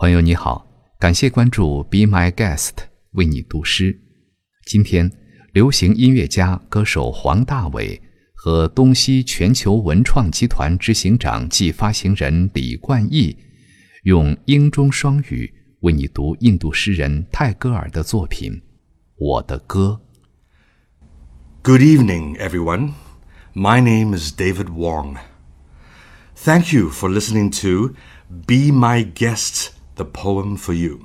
朋友你好，感谢关注 Be My Guest，为你读诗。今天，流行音乐家、歌手黄大炜和东西全球文创集团执行长暨发行人李冠毅，用英中双语为你读印度诗人泰戈尔的作品《我的歌》。Good evening, everyone. My name is David Wong. Thank you for listening to Be My Guest the poem for you.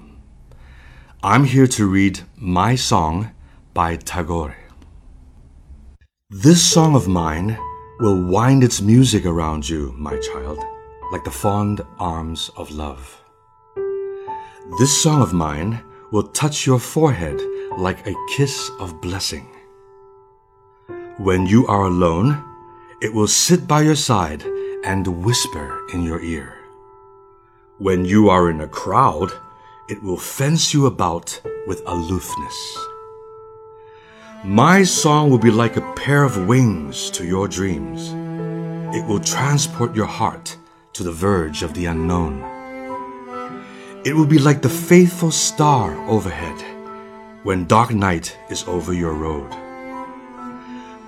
I'm here to read my song by Tagore. This song of mine will wind its music around you, my child, like the fond arms of love. This song of mine will touch your forehead like a kiss of blessing. When you are alone, it will sit by your side and whisper in your ear. When you are in a crowd, it will fence you about with aloofness. My song will be like a pair of wings to your dreams. It will transport your heart to the verge of the unknown. It will be like the faithful star overhead when dark night is over your road.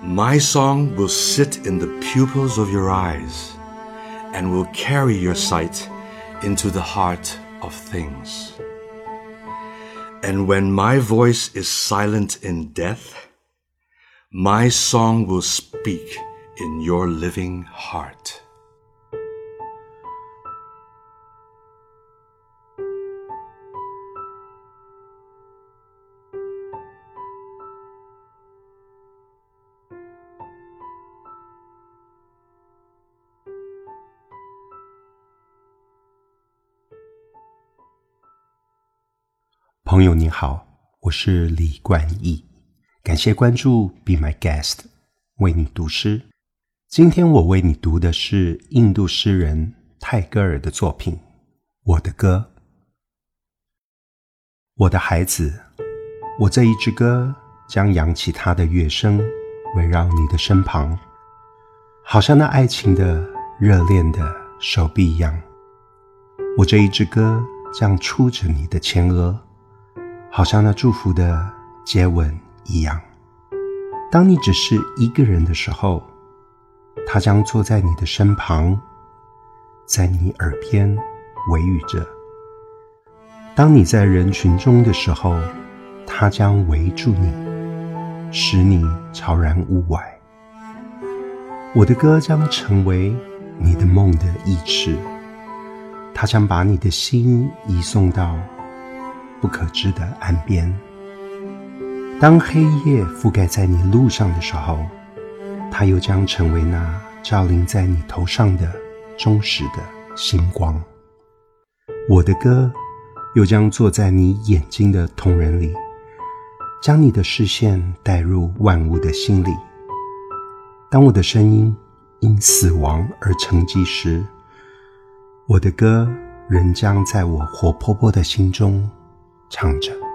My song will sit in the pupils of your eyes and will carry your sight into the heart of things. And when my voice is silent in death, my song will speak in your living heart. 朋友你好，我是李冠毅，感谢关注，Be My Guest，为你读诗。今天我为你读的是印度诗人泰戈尔的作品《我的歌》。我的孩子，我这一支歌将扬起它的乐声，围绕你的身旁，好像那爱情的热恋的手臂一样。我这一支歌将触着你的前额。好像那祝福的接吻一样。当你只是一个人的时候，他将坐在你的身旁，在你耳边微语着；当你在人群中的时候，他将围住你，使你超然物外。我的歌将成为你的梦的意志，它将把你的心移送到。不可知的岸边。当黑夜覆盖在你路上的时候，它又将成为那照临在你头上的忠实的星光。我的歌又将坐在你眼睛的瞳仁里，将你的视线带入万物的心里。当我的声音因死亡而沉寂时，我的歌仍将在我活泼泼的心中。唱着。